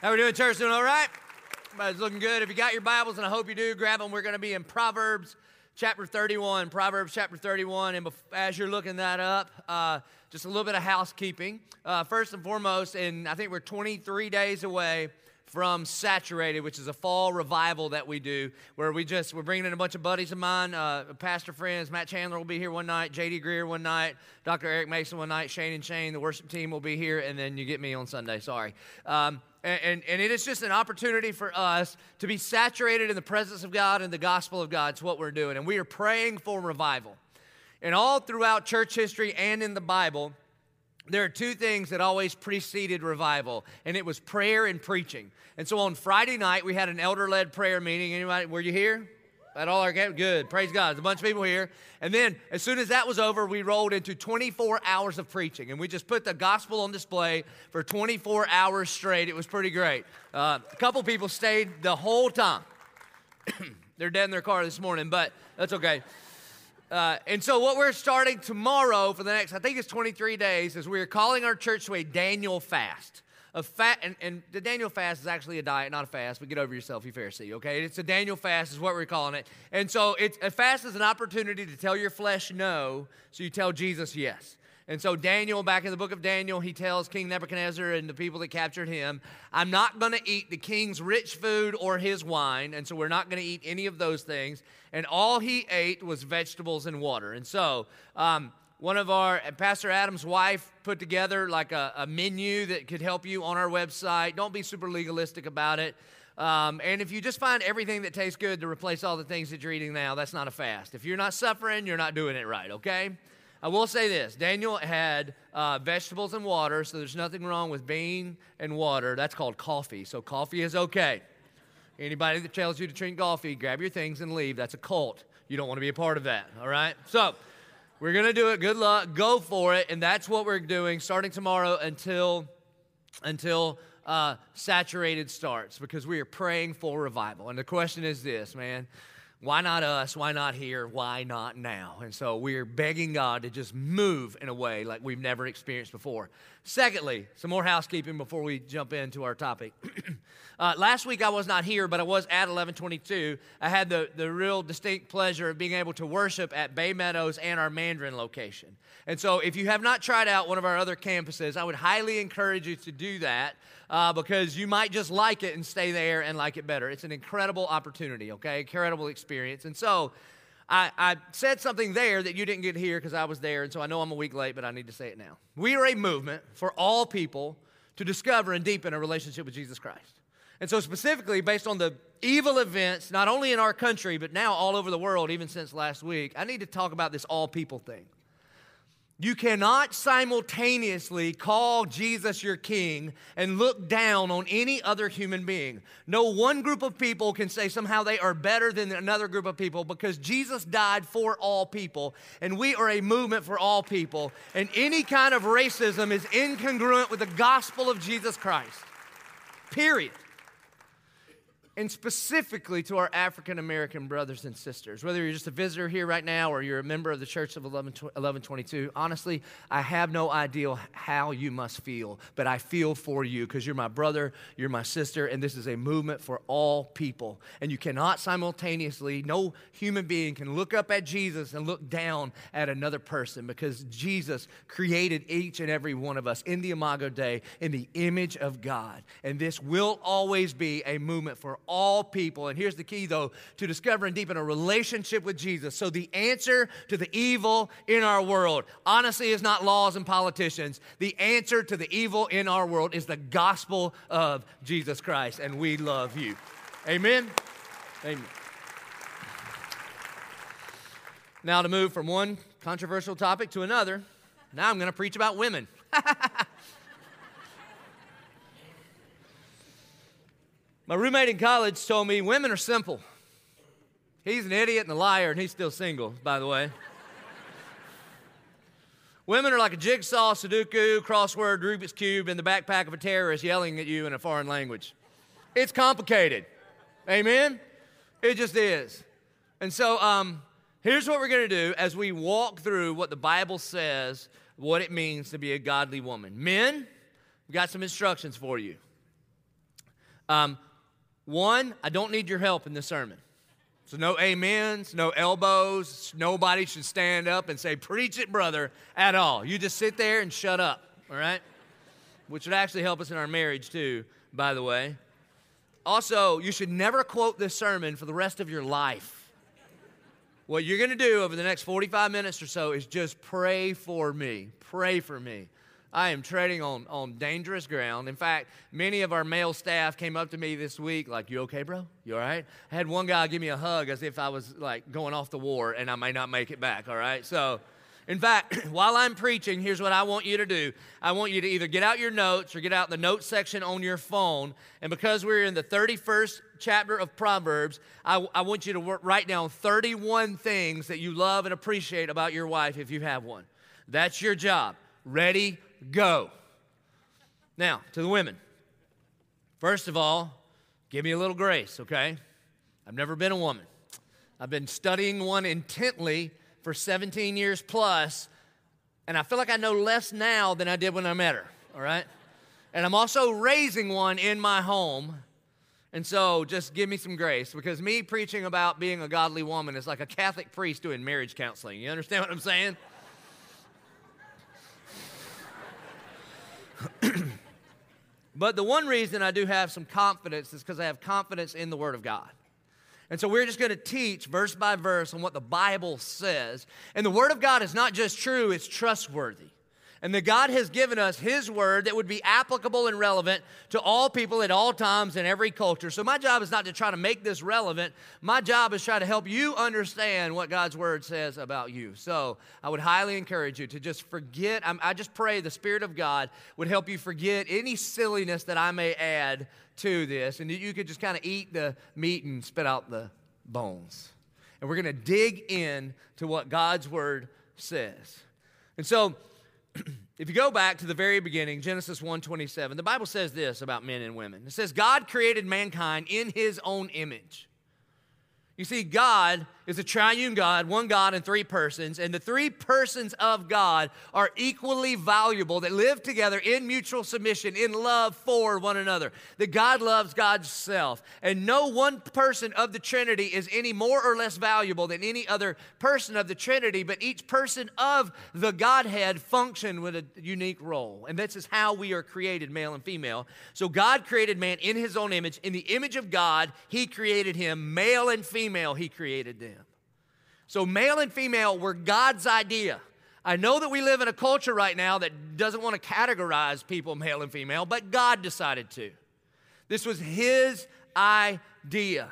How we doing, church? Doing all right? Everybody's looking good. If you got your Bibles, and I hope you do, grab them. We're going to be in Proverbs chapter 31. Proverbs chapter 31. And as you're looking that up, uh, just a little bit of housekeeping. Uh, first and foremost, and I think we're 23 days away from Saturated, which is a fall revival that we do, where we just we're bringing in a bunch of buddies of mine, uh, pastor friends. Matt Chandler will be here one night, J.D. Greear one night, Dr. Eric Mason one night, Shane and Shane, the worship team will be here, and then you get me on Sunday. Sorry. Um, and, and, it is just an opportunity for us to be saturated in the presence of God and the gospel of God. It's what we're doing. And we are praying for revival. And all throughout church history and in the Bible, there are two things that always preceded revival, and it was prayer and preaching. And so on Friday night, we had an elder led prayer meeting. Anybody, were you here? At all our game? Good. Praise God. There's a bunch of people here. And then as soon as that was over, we rolled into 24 hours of preaching. And we just put the gospel on display for 24 hours straight. It was pretty great. Uh, a couple people stayed the whole time. They're dead in their car this morning, but that's okay. Uh, and so, what we're starting tomorrow for the next, I think it's 23 days, is we're calling our church to a Daniel fast. A fat, and, and the Daniel fast is actually a diet, not a fast, but get over yourself, you Pharisee, okay? It's a Daniel fast, is what we're calling it. And so, it's, a fast is an opportunity to tell your flesh no, so you tell Jesus yes. And so, Daniel, back in the book of Daniel, he tells King Nebuchadnezzar and the people that captured him, I'm not going to eat the king's rich food or his wine. And so, we're not going to eat any of those things. And all he ate was vegetables and water. And so, um, one of our pastor adam's wife put together like a, a, menu that could help you on our website don't be super legalistic about it um, and if you just find everything that tastes good to replace all the things that you're eating now that's not a fast if you're not suffering you're not doing it right okay I will say this Daniel had uh, vegetables and water, so there's nothing wrong with bean and water. That's called coffee, so coffee is okay. Anybody that tells you to drink coffee, grab your things and leave. That's a cult. You don't want to be a part of that, all right? So, we're going to do it. Good luck. Go for it. And that's what we're doing starting tomorrow until, until uh, saturated starts because we are praying for revival. And the question is this, man why not us? Why not here? Why not now? And so we're begging God to just move in a way like we've never experienced before. Secondly, some more housekeeping before we jump into our topic. uh, last week I was not here, but I was at 1122. I had the, the real distinct pleasure of being able to worship at Bay Meadows and our Mandarin location. And so if you have not tried out one of our other campuses, I would highly encourage you to do that uh, because you might just like it and stay there and like it better. It's an incredible opportunity, okay? Incredible experience. And so I, I said something there that you didn't get here because I was there, and so I know I'm a week late, but I need to say it now. We are a movement for all people to discover and deepen a relationship with Jesus Christ. And so, specifically, based on the evil events, not only in our country, but now all over the world, even since last week, I need to talk about this all people thing. You cannot simultaneously call Jesus your king and look down on any other human being. No one group of people can say somehow they are better than another group of people because Jesus died for all people and we are a movement for all people. And any kind of racism is incongruent with the gospel of Jesus Christ. Period and specifically to our African American brothers and sisters. Whether you're just a visitor here right now or you're a member of the Church of 11, 1122, honestly, I have no idea how you must feel, but I feel for you because you're my brother, you're my sister, and this is a movement for all people. And you cannot simultaneously, no human being can look up at Jesus and look down at another person because Jesus created each and every one of us in the Imago Dei in the image of God. And this will always be a movement for all people. And here's the key, though to discover and deepen a relationship with Jesus. So, the answer to the evil in our world, honestly, is not laws and politicians. The answer to the evil in our world is the gospel of Jesus Christ. And we love you. Amen. Amen. Now, to move from one controversial topic to another, now I'm going to preach about women. My roommate in college told me women are simple. He's an idiot and a liar, and he's still single, by the way. women are like a jigsaw, Sudoku, crossword, Rubik's Cube in the backpack of a terrorist yelling at you in a foreign language. It's complicated. Amen? It just is. And so, um, here's what we're going to do as we walk through what the Bible says, what it means to be a godly woman. Men, we've got some instructions for you. Um, one, I don't need your help in this sermon. So, no amens, no elbows. Nobody should stand up and say, Preach it, brother, at all. You just sit there and shut up, all right? Which would actually help us in our marriage, too, by the way. Also, you should never quote this sermon for the rest of your life. What you're going to do over the next 45 minutes or so is just pray for me. Pray for me. I am treading on, on dangerous ground. In fact, many of our male staff came up to me this week, like, You okay, bro? You all right? I had one guy give me a hug as if I was like going off the war and I may not make it back, all right? So, in fact, while I'm preaching, here's what I want you to do. I want you to either get out your notes or get out the notes section on your phone. And because we're in the 31st chapter of Proverbs, I, I want you to write down 31 things that you love and appreciate about your wife if you have one. That's your job. Ready, go. Now, to the women. First of all, give me a little grace, okay? I've never been a woman. I've been studying one intently for 17 years plus, and I feel like I know less now than I did when I met her, all right? And I'm also raising one in my home. And so just give me some grace because me preaching about being a godly woman is like a Catholic priest doing marriage counseling. You understand what I'm saying? but the one reason I do have some confidence is because I have confidence in the Word of God. And so we're just going to teach verse by verse on what the Bible says. And the Word of God is not just true, it's trustworthy and that God has given us His word that would be applicable and relevant to all people at all times in every culture. So, my job is not to try to make this relevant. My job is try to help you understand what God's word says about you. So, I would highly encourage you to just forget. I just pray the Spirit of God would help you forget any silliness that I may add to this, and that you could just kind of eat the meat and spit out the bones. And we're going to dig in to what God's word says. And so, if you go back to the very beginning, Genesis 1:27, the Bible says this about men and women. It says God created mankind in his own image. You see, God is a triune God, one God in three persons, and the three persons of God are equally valuable that live together in mutual submission, in love for one another. That God loves God's self, and no one person of the Trinity is any more or less valuable than any other person of the Trinity, but each person of the Godhead function with a unique role. And this is how we are created, male and female. So God created man in his own image. In the image of God, he created him, male and female female, He created them. So, male and female were God's idea. I know that we live in a culture right now that doesn't want to categorize people male and female, but God decided to. This was His idea.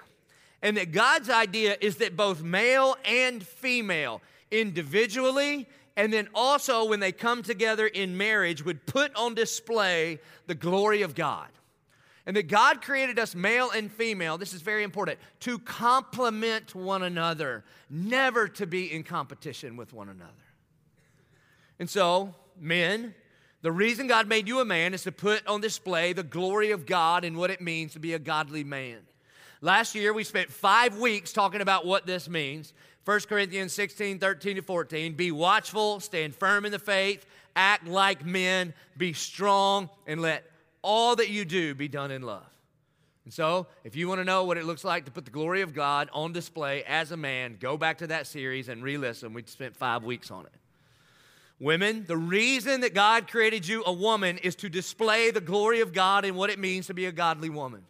And that God's idea is that both male and female, individually, and then also when they come together in marriage, would put on display the glory of God and that God created us male and female, this is very important, to complement one another, never to be in competition with one another. And so, men, the reason God made you a man is to put on display the glory of God and what it means to be a godly man. Last year, we spent five weeks talking about what this means. 1 Corinthians 16, 13 to 14. Be watchful, stand firm in the faith, act like men, be strong, and let all that you do be done in love. And so, if you want to know what it looks like to put the glory of God on display as a man, go back to that series and re listen. We spent five weeks on it. Women, the reason that God created you a woman is to display the glory of God and what it means to be a godly woman.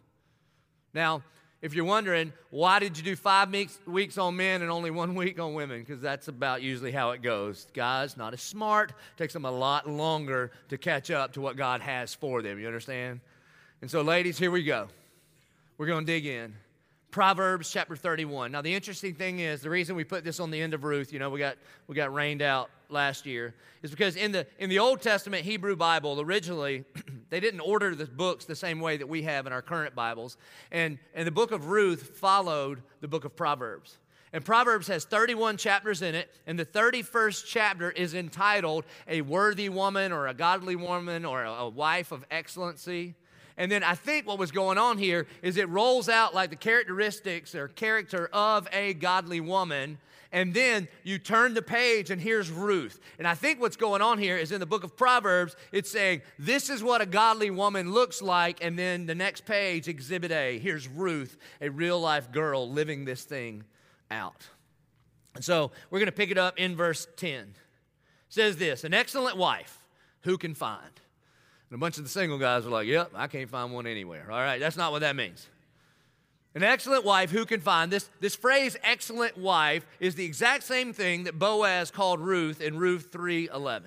Now, if you're wondering, why did you do five weeks on men and only one week on women? Because that's about usually how it goes. Guys, not as smart, takes them a lot longer to catch up to what God has for them. You understand? And so, ladies, here we go. We're going to dig in. Proverbs chapter 31. Now, the interesting thing is, the reason we put this on the end of Ruth, you know, we got, we got rained out last year, is because in the, in the Old Testament Hebrew Bible, originally, they didn't order the books the same way that we have in our current Bibles. And, and the book of Ruth followed the book of Proverbs. And Proverbs has 31 chapters in it, and the 31st chapter is entitled A Worthy Woman or a Godly Woman or a, a Wife of Excellency. And then I think what was going on here is it rolls out like the characteristics or character of a godly woman. And then you turn the page and here's Ruth. And I think what's going on here is in the book of Proverbs, it's saying, This is what a godly woman looks like. And then the next page, Exhibit A, here's Ruth, a real life girl living this thing out. And so we're going to pick it up in verse 10. It says this An excellent wife, who can find? And a bunch of the single guys are like, Yep, I can't find one anywhere. All right, that's not what that means. An excellent wife, who can find? This, this phrase, excellent wife, is the exact same thing that Boaz called Ruth in Ruth 3.11.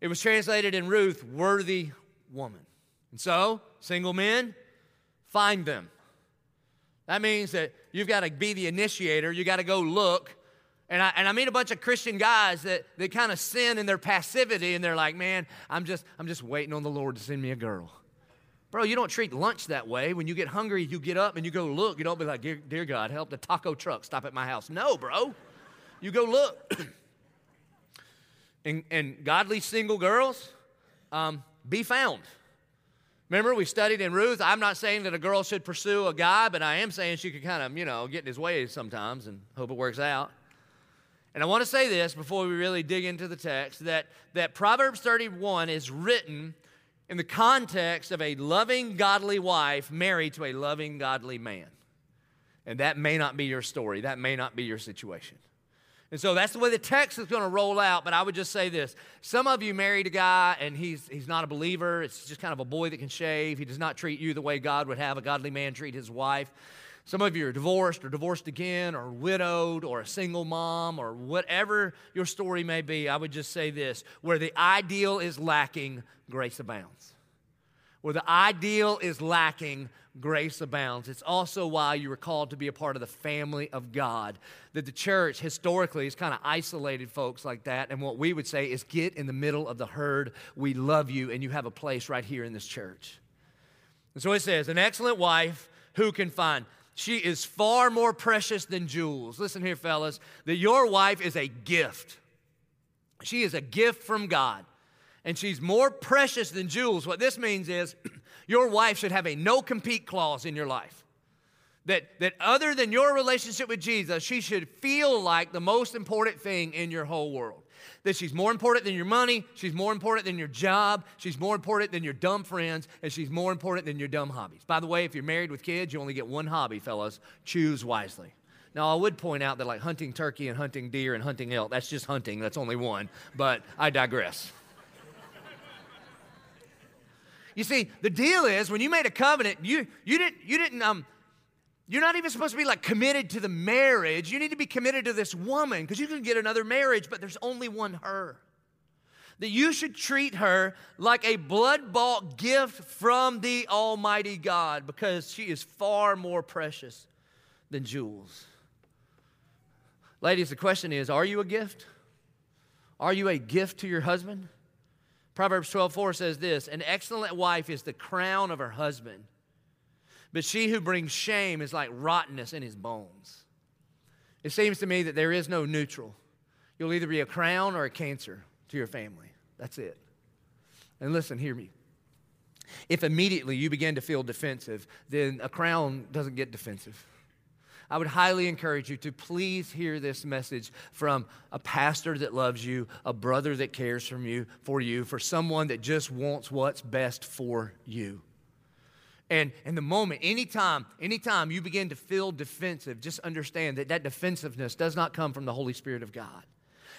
It was translated in Ruth, worthy woman. And so, single men, find them. That means that you've got to be the initiator. You got to go look. And I, and I meet a bunch of Christian guys that, that kind of sin in their passivity and they're like, man, I'm just, I'm just waiting on the Lord to send me a girl. Bro, you don't treat lunch that way. When you get hungry, you get up and you go look. You don't be like, dear, dear God, help the taco truck stop at my house. No, bro. You go look. and, and godly single girls, um, be found. Remember, we studied in Ruth. I'm not saying that a girl should pursue a guy, but I am saying she could kind of, you know, get in his way sometimes and hope it works out. And I want to say this before we really dig into the text that, that Proverbs 31 is written in the context of a loving, godly wife married to a loving, godly man. And that may not be your story, that may not be your situation. And so that's the way the text is going to roll out. But I would just say this some of you married a guy and he's, he's not a believer. It's just kind of a boy that can shave. He does not treat you the way God would have a godly man treat his wife. Some of you are divorced or divorced again or widowed or a single mom or whatever your story may be. I would just say this where the ideal is lacking, grace abounds. Where the ideal is lacking, grace abounds. It's also why you were called to be a part of the family of God. That the church historically has kind of isolated folks like that. And what we would say is get in the middle of the herd. We love you, and you have a place right here in this church. And so it says, an excellent wife who can find. She is far more precious than jewels. Listen here, fellas, that your wife is a gift. She is a gift from God. And she's more precious than jewels. What this means is your wife should have a no compete clause in your life. That, that other than your relationship with Jesus, she should feel like the most important thing in your whole world that she's more important than your money, she's more important than your job, she's more important than your dumb friends, and she's more important than your dumb hobbies. By the way, if you're married with kids, you only get one hobby, fellas. Choose wisely. Now, I would point out that like hunting turkey and hunting deer and hunting elk, that's just hunting, that's only one, but I digress. You see, the deal is when you made a covenant, you, you didn't, you didn't um, you're not even supposed to be like committed to the marriage. You need to be committed to this woman because you can get another marriage, but there's only one her. That you should treat her like a blood bought gift from the Almighty God because she is far more precious than jewels. Ladies, the question is are you a gift? Are you a gift to your husband? Proverbs 12 4 says this An excellent wife is the crown of her husband but she who brings shame is like rottenness in his bones. It seems to me that there is no neutral. You'll either be a crown or a cancer to your family. That's it. And listen, hear me. If immediately you begin to feel defensive, then a crown doesn't get defensive. I would highly encourage you to please hear this message from a pastor that loves you, a brother that cares from you, for you, for someone that just wants what's best for you. And the moment, anytime, anytime you begin to feel defensive, just understand that that defensiveness does not come from the Holy Spirit of God.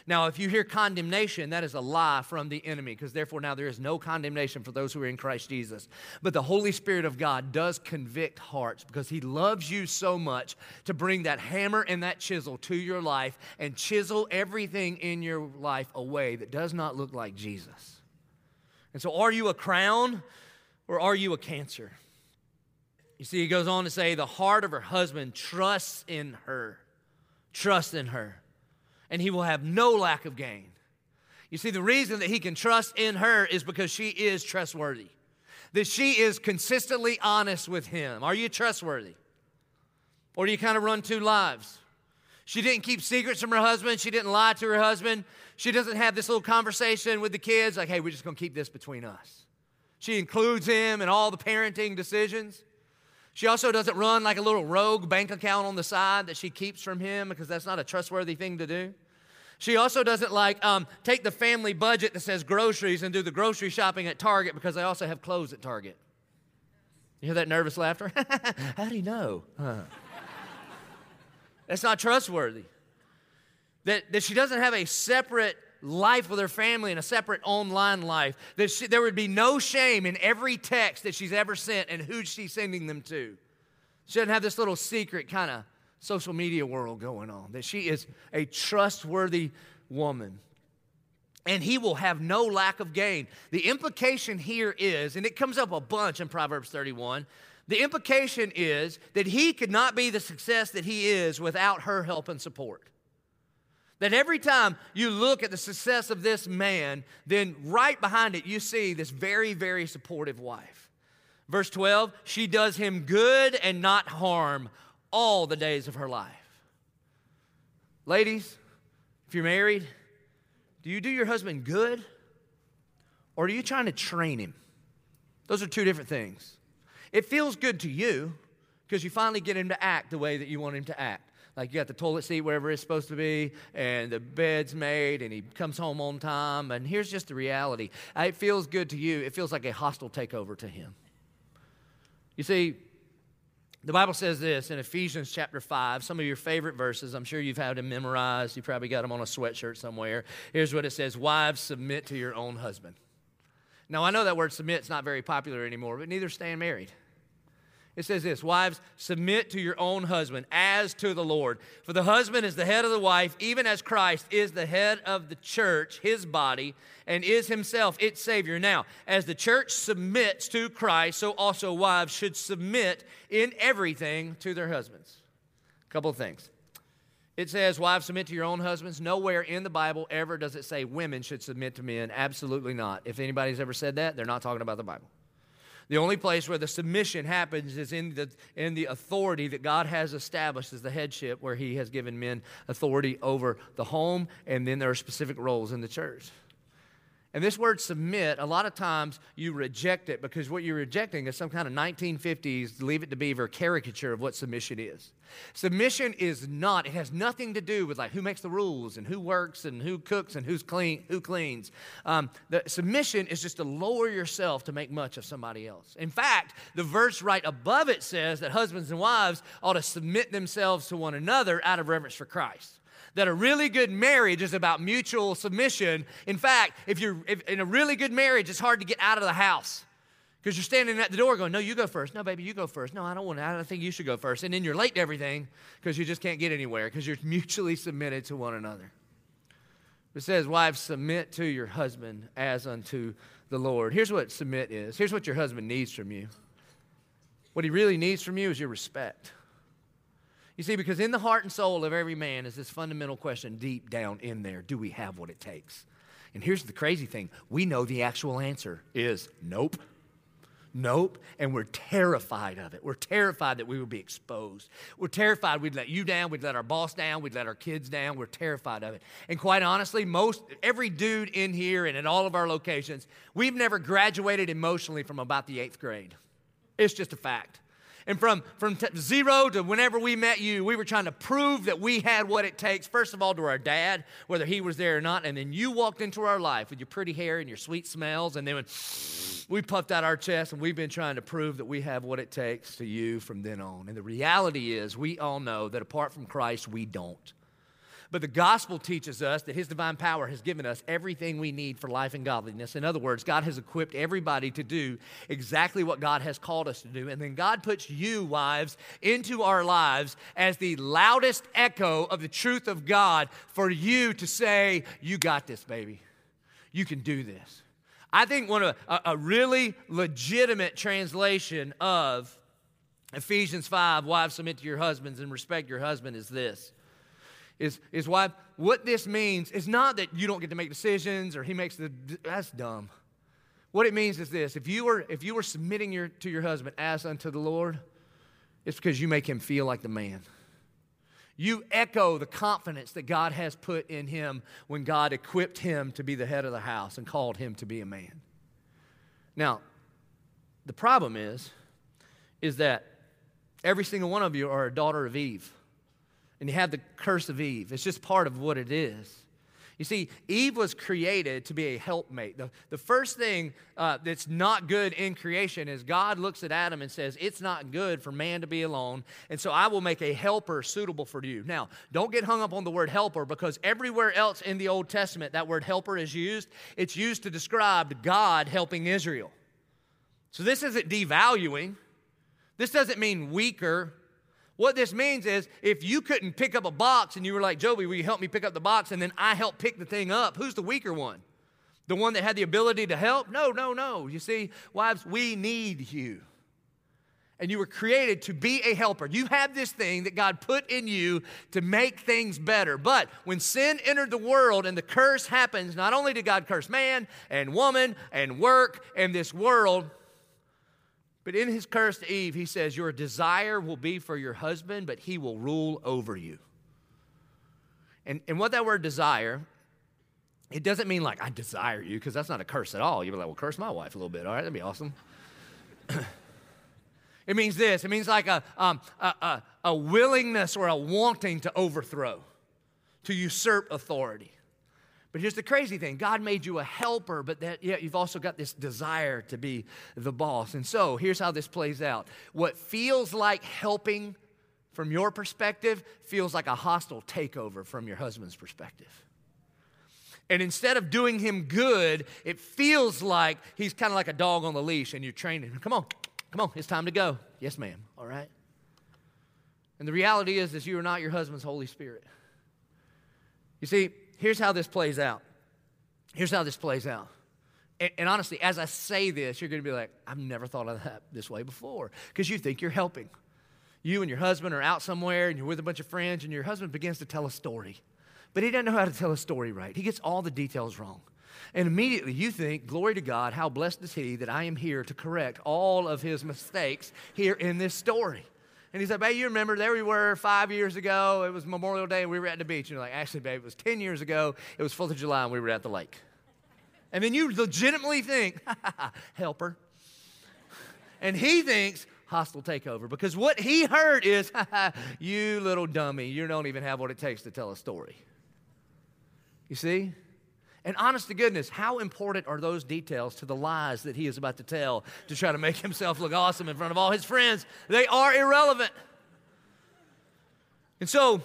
Now, if you hear condemnation, that is a lie from the enemy, because therefore now there is no condemnation for those who are in Christ Jesus. But the Holy Spirit of God does convict hearts because He loves you so much to bring that hammer and that chisel to your life and chisel everything in your life away that does not look like Jesus. And so, are you a crown or are you a cancer? You see, he goes on to say, the heart of her husband trusts in her. Trust in her. And he will have no lack of gain. You see, the reason that he can trust in her is because she is trustworthy, that she is consistently honest with him. Are you trustworthy? Or do you kind of run two lives? She didn't keep secrets from her husband. She didn't lie to her husband. She doesn't have this little conversation with the kids like, hey, we're just going to keep this between us. She includes him in all the parenting decisions. She also doesn't run like a little rogue bank account on the side that she keeps from him because that's not a trustworthy thing to do. She also doesn't like um, take the family budget that says groceries and do the grocery shopping at Target because they also have clothes at Target. You hear that nervous laughter? How do you know? Huh. That's not trustworthy. That, that she doesn't have a separate life with her family and a separate online life. That she, there would be no shame in every text that she's ever sent and who she's sending them to. She doesn't have this little secret kind of social media world going on. That she is a trustworthy woman. And he will have no lack of gain. The implication here is, and it comes up a bunch in Proverbs 31, the implication is that he could not be the success that he is without her help and support. That every time you look at the success of this man, then right behind it, you see this very, very supportive wife. Verse 12, she does him good and not harm all the days of her life. Ladies, if you're married, do you do your husband good or are you trying to train him? Those are two different things. It feels good to you because you finally get him to act the way that you want him to act. Like you got the toilet seat wherever it's supposed to be, and the bed's made, and he comes home on time. And here's just the reality uh, it feels good to you, it feels like a hostile takeover to him. You see, the Bible says this in Ephesians chapter 5, some of your favorite verses. I'm sure you've had them memorized. You probably got them on a sweatshirt somewhere. Here's what it says Wives, submit to your own husband. Now, I know that word submit is not very popular anymore, but neither staying married. It says this Wives, submit to your own husband as to the Lord. For the husband is the head of the wife, even as Christ is the head of the church, his body, and is himself its Savior. Now, as the church submits to Christ, so also wives should submit in everything to their husbands. A couple of things. It says, Wives, submit to your own husbands. Nowhere in the Bible ever does it say women should submit to men. Absolutely not. If anybody's ever said that, they're not talking about the Bible. The only place where the submission happens is in the, in the authority that God has established as the headship, where He has given men authority over the home, and then there are specific roles in the church. And this word submit, a lot of times you reject it because what you're rejecting is some kind of 1950s leave it to beaver caricature of what submission is. Submission is not, it has nothing to do with like who makes the rules and who works and who cooks and who's clean, who cleans. Um, the submission is just to lower yourself to make much of somebody else. In fact, the verse right above it says that husbands and wives ought to submit themselves to one another out of reverence for Christ that a really good marriage is about mutual submission. In fact, if you're if, in a really good marriage, it's hard to get out of the house. Because you're standing at the door going, No, you go first. No, baby, you go first. No, I don't want to. I don't think you should go first. And then you're late to everything because you just can't get anywhere because you're mutually submitted to one another. It says, Wives, submit to your husband as unto the Lord. Here's what submit is. Here's what your husband needs from you. What he really needs from you is your respect. You see, because in the heart and soul of every man is this fundamental question deep down in there do we have what it takes? And here's the crazy thing we know the actual answer is nope. Nope. And we're terrified of it. We're terrified that we would be exposed. We're terrified we'd let you down, we'd let our boss down, we'd let our kids down. We're terrified of it. And quite honestly, most every dude in here and in all of our locations, we've never graduated emotionally from about the eighth grade. It's just a fact. And from, from t- zero to whenever we met you, we were trying to prove that we had what it takes, first of all, to our dad, whether he was there or not. And then you walked into our life with your pretty hair and your sweet smells. And then when we puffed out our chest, and we've been trying to prove that we have what it takes to you from then on. And the reality is, we all know that apart from Christ, we don't. But the gospel teaches us that His divine power has given us everything we need for life and godliness. In other words, God has equipped everybody to do exactly what God has called us to do. And then God puts you, wives, into our lives as the loudest echo of the truth of God for you to say, You got this, baby. You can do this. I think one of a, a really legitimate translation of Ephesians 5, wives submit to your husbands and respect your husband, is this is, is why what this means is not that you don't get to make decisions or he makes the that's dumb. What it means is this if you were if you were submitting your, to your husband as unto the Lord, it's because you make him feel like the man. You echo the confidence that God has put in him when God equipped him to be the head of the house and called him to be a man. Now, The problem is, is that every single one of you are a daughter of Eve. And you have the curse of Eve. It's just part of what it is. You see, Eve was created to be a helpmate. The, the first thing uh, that's not good in creation is God looks at Adam and says, It's not good for man to be alone, and so I will make a helper suitable for you. Now, don't get hung up on the word helper because everywhere else in the Old Testament that word helper is used, it's used to describe God helping Israel. So this isn't devaluing, this doesn't mean weaker what this means is if you couldn't pick up a box and you were like, Joby, will you help me pick up the box? And then I help pick the thing up, who's the weaker one? The one that had the ability to help? No, no, no. You see, wives, we need you. And you were created to be a helper. You have this thing that God put in you to make things better. But when sin entered the world and the curse happens, not only did God curse man and woman and work and this world, but in his curse to Eve, he says, Your desire will be for your husband, but he will rule over you. And, and what that word desire, it doesn't mean like I desire you, because that's not a curse at all. You'd be like, Well, curse my wife a little bit. All right, that'd be awesome. it means this it means like a, um, a, a, a willingness or a wanting to overthrow, to usurp authority. But here's the crazy thing God made you a helper, but that, yeah, you've also got this desire to be the boss. And so here's how this plays out what feels like helping from your perspective feels like a hostile takeover from your husband's perspective. And instead of doing him good, it feels like he's kind of like a dog on the leash and you're training him. Come on, come on, it's time to go. Yes, ma'am. All right. And the reality is, is you are not your husband's Holy Spirit. You see, here's how this plays out. Here's how this plays out. And, and honestly, as I say this, you're going to be like, I've never thought of that this way before because you think you're helping. You and your husband are out somewhere and you're with a bunch of friends, and your husband begins to tell a story. But he doesn't know how to tell a story right. He gets all the details wrong. And immediately you think, Glory to God, how blessed is he that I am here to correct all of his mistakes here in this story. And he said, Babe, you remember there we were five years ago. It was Memorial Day and we were at the beach. And you're like, Actually, babe, it was 10 years ago. It was 4th of July and we were at the lake. And then you legitimately think, helper. And he thinks, hostile takeover. Because what he heard is, you little dummy, you don't even have what it takes to tell a story. You see? And honest to goodness, how important are those details to the lies that he is about to tell to try to make himself look awesome in front of all his friends? They are irrelevant. And so,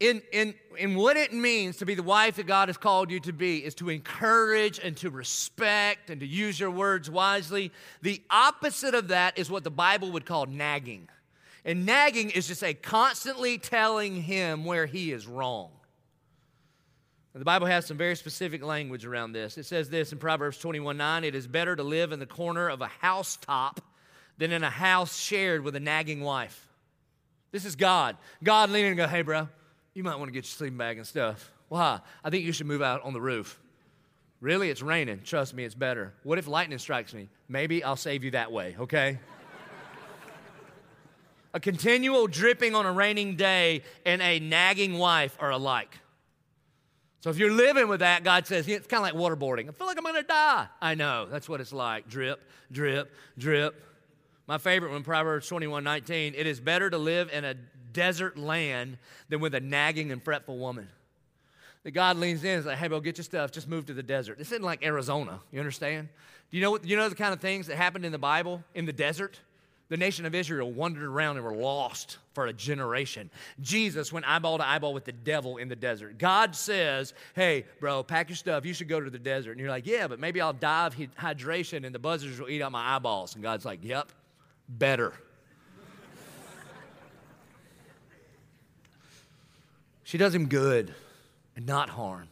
in, in, in what it means to be the wife that God has called you to be is to encourage and to respect and to use your words wisely. The opposite of that is what the Bible would call nagging. And nagging is just a constantly telling him where he is wrong. The Bible has some very specific language around this. It says this in Proverbs 21 9 It is better to live in the corner of a housetop than in a house shared with a nagging wife. This is God. God leaning and go, Hey, bro, you might want to get your sleeping bag and stuff. Why? I think you should move out on the roof. Really? It's raining. Trust me, it's better. What if lightning strikes me? Maybe I'll save you that way, okay? a continual dripping on a raining day and a nagging wife are alike. So if you're living with that, God says, it's kind of like waterboarding. I feel like I'm going to die. I know. That's what it's like. Drip, drip, drip. My favorite one, Proverbs 21 19. It is better to live in a desert land than with a nagging and fretful woman. That God leans in and is like, hey, bro, get your stuff. Just move to the desert. This isn't like Arizona. You understand? Do you know, what, you know the kind of things that happened in the Bible in the desert? The nation of Israel wandered around and were lost for a generation. Jesus went eyeball to eyeball with the devil in the desert. God says, Hey, bro, pack your stuff. You should go to the desert. And you're like, Yeah, but maybe I'll die of hydration and the buzzards will eat out my eyeballs. And God's like, Yep, better. she does him good and not harm.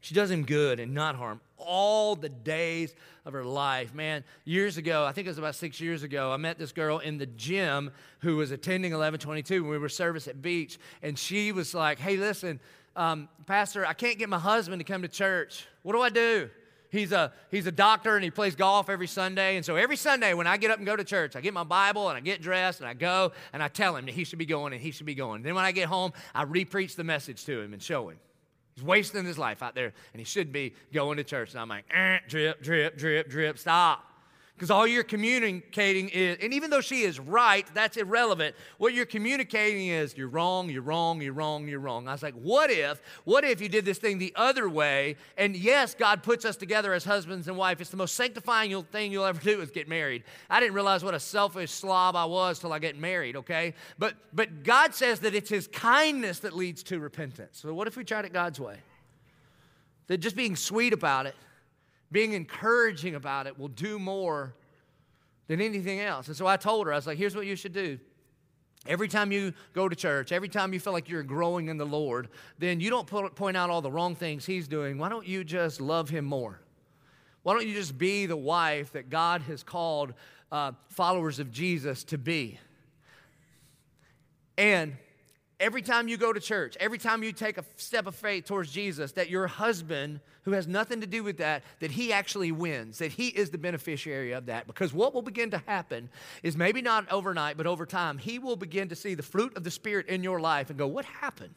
She does him good and not harm all the days of her life. Man, years ago, I think it was about six years ago, I met this girl in the gym who was attending 1122 when we were service at Beach. And she was like, hey, listen, um, Pastor, I can't get my husband to come to church. What do I do? He's a, he's a doctor and he plays golf every Sunday. And so every Sunday when I get up and go to church, I get my Bible and I get dressed and I go and I tell him that he should be going and he should be going. Then when I get home, I repreach the message to him and show him. He's wasting his life out there, and he should be going to church. And I'm like, eh, drip, drip, drip, drip, stop. Because all you're communicating is, and even though she is right, that's irrelevant. What you're communicating is, you're wrong, you're wrong, you're wrong, you're wrong. I was like, what if, what if you did this thing the other way? And yes, God puts us together as husbands and wife. It's the most sanctifying thing you'll ever do is get married. I didn't realize what a selfish slob I was till I get married, okay? But, but God says that it's His kindness that leads to repentance. So what if we tried it God's way? That just being sweet about it being encouraging about it will do more than anything else. And so I told her, I was like, here's what you should do. Every time you go to church, every time you feel like you're growing in the Lord, then you don't point out all the wrong things He's doing. Why don't you just love Him more? Why don't you just be the wife that God has called uh, followers of Jesus to be? And every time you go to church, every time you take a step of faith towards Jesus, that your husband, who has nothing to do with that, that he actually wins, that he is the beneficiary of that. Because what will begin to happen is maybe not overnight, but over time, he will begin to see the fruit of the Spirit in your life and go, What happened?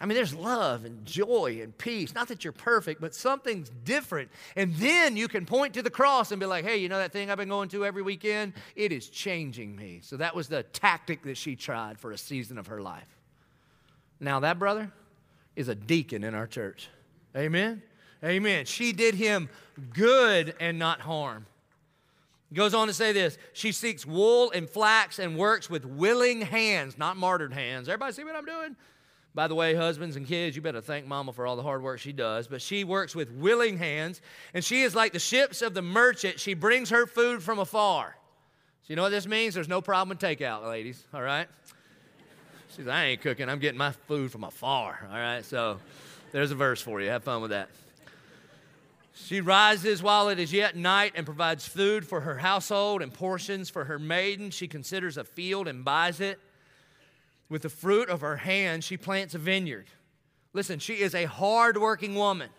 I mean, there's love and joy and peace. Not that you're perfect, but something's different. And then you can point to the cross and be like, hey, you know that thing I've been going to every weekend? It is changing me. So that was the tactic that she tried for a season of her life. Now, that brother is a deacon in our church. Amen? Amen. She did him good and not harm. Goes on to say this She seeks wool and flax and works with willing hands, not martyred hands. Everybody see what I'm doing? By the way, husbands and kids, you better thank mama for all the hard work she does. But she works with willing hands, and she is like the ships of the merchant. She brings her food from afar. So, you know what this means? There's no problem with takeout, ladies, all right? She says, I ain't cooking, I'm getting my food from afar, all right? So, there's a verse for you. Have fun with that. She rises while it is yet night and provides food for her household and portions for her maiden. She considers a field and buys it. With the fruit of her hand, she plants a vineyard. Listen, she is a hardworking woman.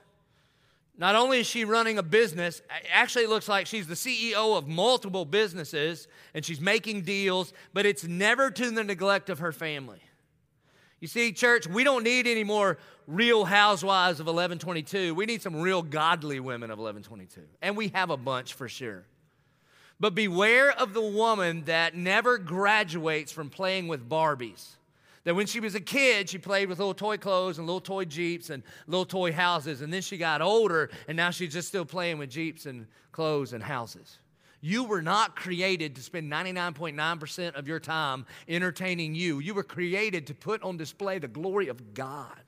Not only is she running a business, actually, it looks like she's the CEO of multiple businesses and she's making deals, but it's never to the neglect of her family. You see, church, we don't need any more real housewives of 1122. We need some real godly women of 1122. And we have a bunch for sure. But beware of the woman that never graduates from playing with Barbies. That when she was a kid, she played with little toy clothes and little toy Jeeps and little toy houses. And then she got older, and now she's just still playing with Jeeps and clothes and houses. You were not created to spend 99.9% of your time entertaining you. You were created to put on display the glory of God.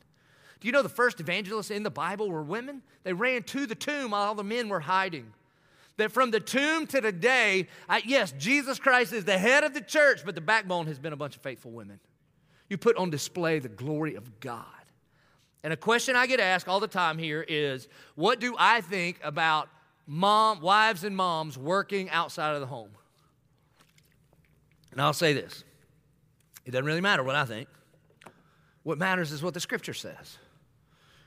Do you know the first evangelists in the Bible were women? They ran to the tomb while all the men were hiding that from the tomb to today, I, yes, Jesus Christ is the head of the church, but the backbone has been a bunch of faithful women. You put on display the glory of God. And a question I get asked all the time here is what do I think about mom, wives and moms working outside of the home? And I'll say this it doesn't really matter what I think. What matters is what the scripture says.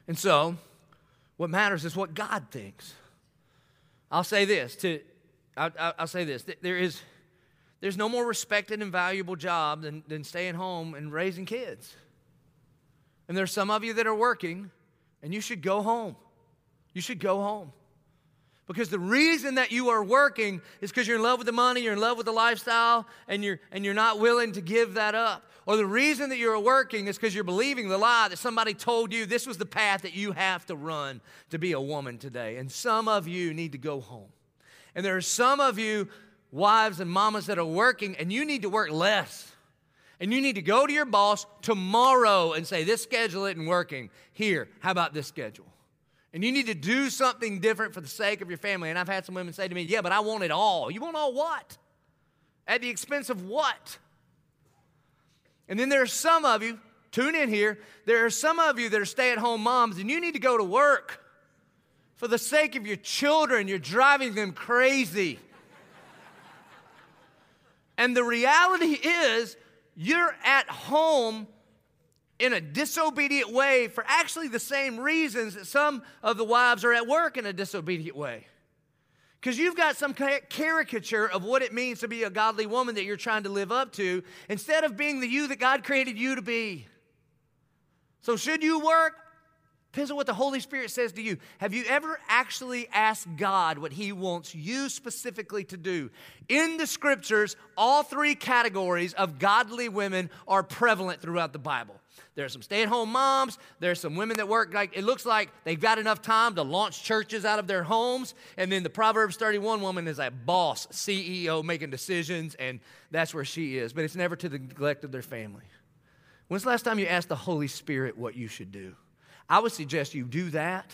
And so, what matters is what God thinks. I'll say this to, I'll, I'll say this. There is, there's no more respected and valuable job than, than staying home and raising kids. And there's some of you that are working, and you should go home. You should go home. Because the reason that you are working is because you're in love with the money, you're in love with the lifestyle, and you're, and you're not willing to give that up. Or the reason that you're working is because you're believing the lie that somebody told you this was the path that you have to run to be a woman today. And some of you need to go home. And there are some of you, wives and mamas, that are working, and you need to work less. And you need to go to your boss tomorrow and say, This schedule isn't working. Here, how about this schedule? And you need to do something different for the sake of your family. And I've had some women say to me, Yeah, but I want it all. You want all what? At the expense of what? And then there are some of you, tune in here, there are some of you that are stay at home moms, and you need to go to work. For the sake of your children, you're driving them crazy. and the reality is, you're at home in a disobedient way for actually the same reasons that some of the wives are at work in a disobedient way. Because you've got some caricature of what it means to be a godly woman that you're trying to live up to instead of being the you that God created you to be. So, should you work? Depends on what the Holy Spirit says to you. Have you ever actually asked God what He wants you specifically to do? In the scriptures, all three categories of godly women are prevalent throughout the Bible. There are some stay at home moms. There are some women that work like it looks like they've got enough time to launch churches out of their homes. And then the Proverbs 31 woman is a boss, CEO, making decisions, and that's where she is. But it's never to the neglect of their family. When's the last time you asked the Holy Spirit what you should do? I would suggest you do that.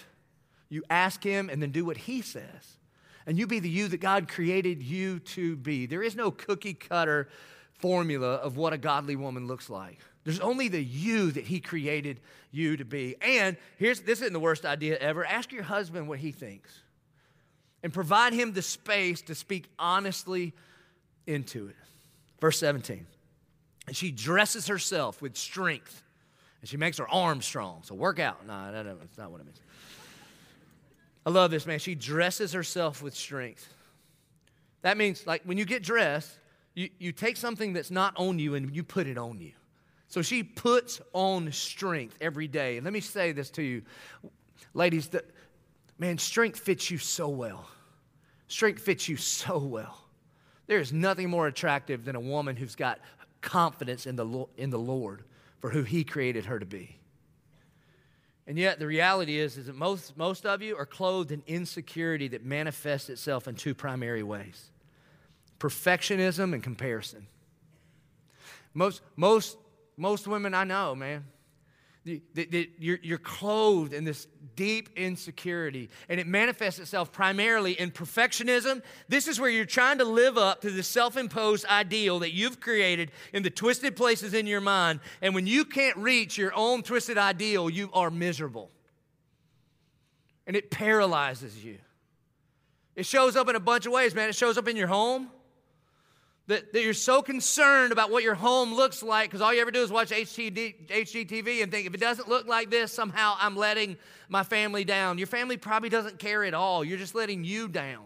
You ask Him and then do what He says. And you be the you that God created you to be. There is no cookie cutter formula of what a godly woman looks like. There's only the you that He created you to be. And here's this isn't the worst idea ever. Ask your husband what he thinks and provide him the space to speak honestly into it. Verse 17. And she dresses herself with strength and she makes her arms strong. So work out. No, no, no, that's not what it means. I love this, man. She dresses herself with strength. That means, like, when you get dressed, you, you take something that's not on you and you put it on you. So she puts on strength every day. And let me say this to you, ladies, that, man, strength fits you so well. Strength fits you so well. There is nothing more attractive than a woman who's got confidence in the, in the Lord for who He created her to be. And yet, the reality is, is that most, most of you are clothed in insecurity that manifests itself in two primary ways perfectionism and comparison. Most, most, most women I know, man, you're, you're clothed in this deep insecurity, and it manifests itself primarily in perfectionism. This is where you're trying to live up to the self imposed ideal that you've created in the twisted places in your mind. And when you can't reach your own twisted ideal, you are miserable. And it paralyzes you. It shows up in a bunch of ways, man. It shows up in your home. That, that you're so concerned about what your home looks like because all you ever do is watch HGD, HGTV and think if it doesn't look like this, somehow I'm letting my family down. Your family probably doesn't care at all. You're just letting you down.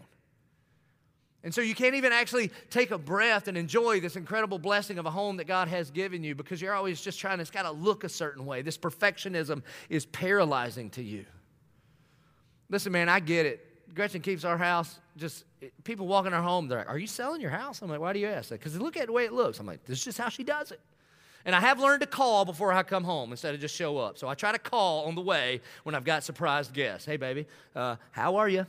And so you can't even actually take a breath and enjoy this incredible blessing of a home that God has given you because you're always just trying, it's got to look a certain way. This perfectionism is paralyzing to you. Listen, man, I get it. Gretchen keeps our house just people walk in our home. They're like, "Are you selling your house?" I'm like, "Why do you ask that?" Because look at the way it looks. I'm like, "This is just how she does it." And I have learned to call before I come home instead of just show up. So I try to call on the way when I've got surprised guests. Hey, baby, uh, how are you?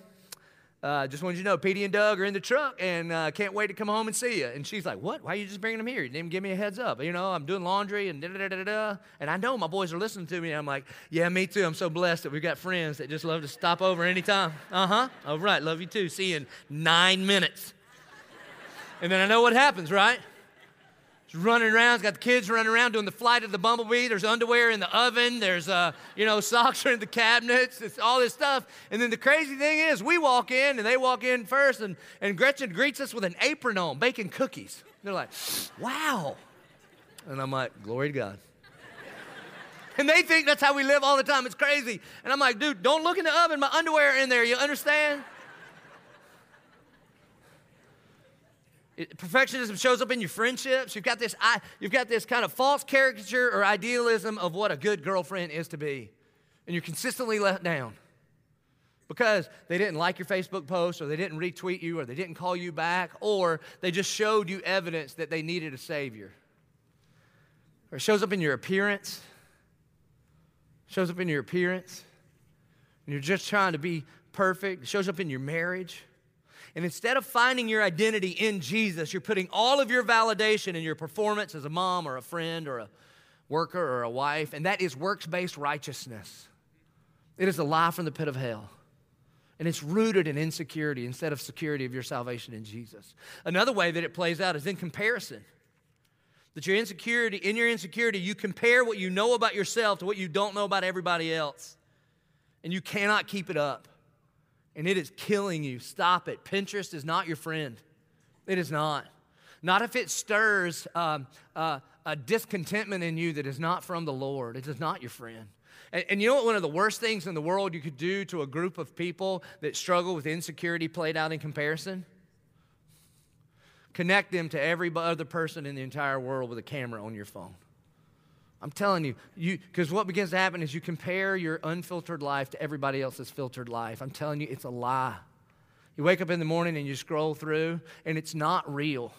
Uh, just wanted you to know, Petey and Doug are in the truck and uh, can't wait to come home and see you. And she's like, What? Why are you just bringing them here? You didn't even give me a heads up. You know, I'm doing laundry and da da da da da. And I know my boys are listening to me. I'm like, Yeah, me too. I'm so blessed that we've got friends that just love to stop over anytime. Uh huh. All right. Love you too. See you in nine minutes. And then I know what happens, right? Running around. He's got the kids running around doing the flight of the bumblebee. There's underwear in the oven. There's, uh, you know, socks are in the cabinets. It's all this stuff. And then the crazy thing is, we walk in and they walk in first, and, and Gretchen greets us with an apron on, baking cookies. They're like, wow. And I'm like, glory to God. And they think that's how we live all the time. It's crazy. And I'm like, dude, don't look in the oven. My underwear in there. You understand? Perfectionism shows up in your friendships. You've got this, I, you've got this kind of false caricature or idealism of what a good girlfriend is to be, and you're consistently let down because they didn't like your Facebook post, or they didn't retweet you, or they didn't call you back, or they just showed you evidence that they needed a savior. Or it shows up in your appearance. shows up in your appearance, and you're just trying to be perfect. It shows up in your marriage. And instead of finding your identity in Jesus, you're putting all of your validation in your performance as a mom or a friend or a worker or a wife, and that is works based righteousness. It is a lie from the pit of hell. And it's rooted in insecurity instead of security of your salvation in Jesus. Another way that it plays out is in comparison. That your insecurity, in your insecurity, you compare what you know about yourself to what you don't know about everybody else. And you cannot keep it up and it is killing you. Stop it. Pinterest is not your friend. It is not. Not if it stirs um, uh, a discontentment in you that is not from the Lord. It is not your friend. And, and, you know what? One of the worst things in the world you could do to a group of people that struggle with insecurity played out in comparison? Connect them to every other person in the entire world with a camera on your phone. I'm telling you, you because what begins to happen is you compare your unfiltered life to everybody else's filtered life. I'm telling you, it's a lie. You wake up in the morning and you scroll through, and it's not real.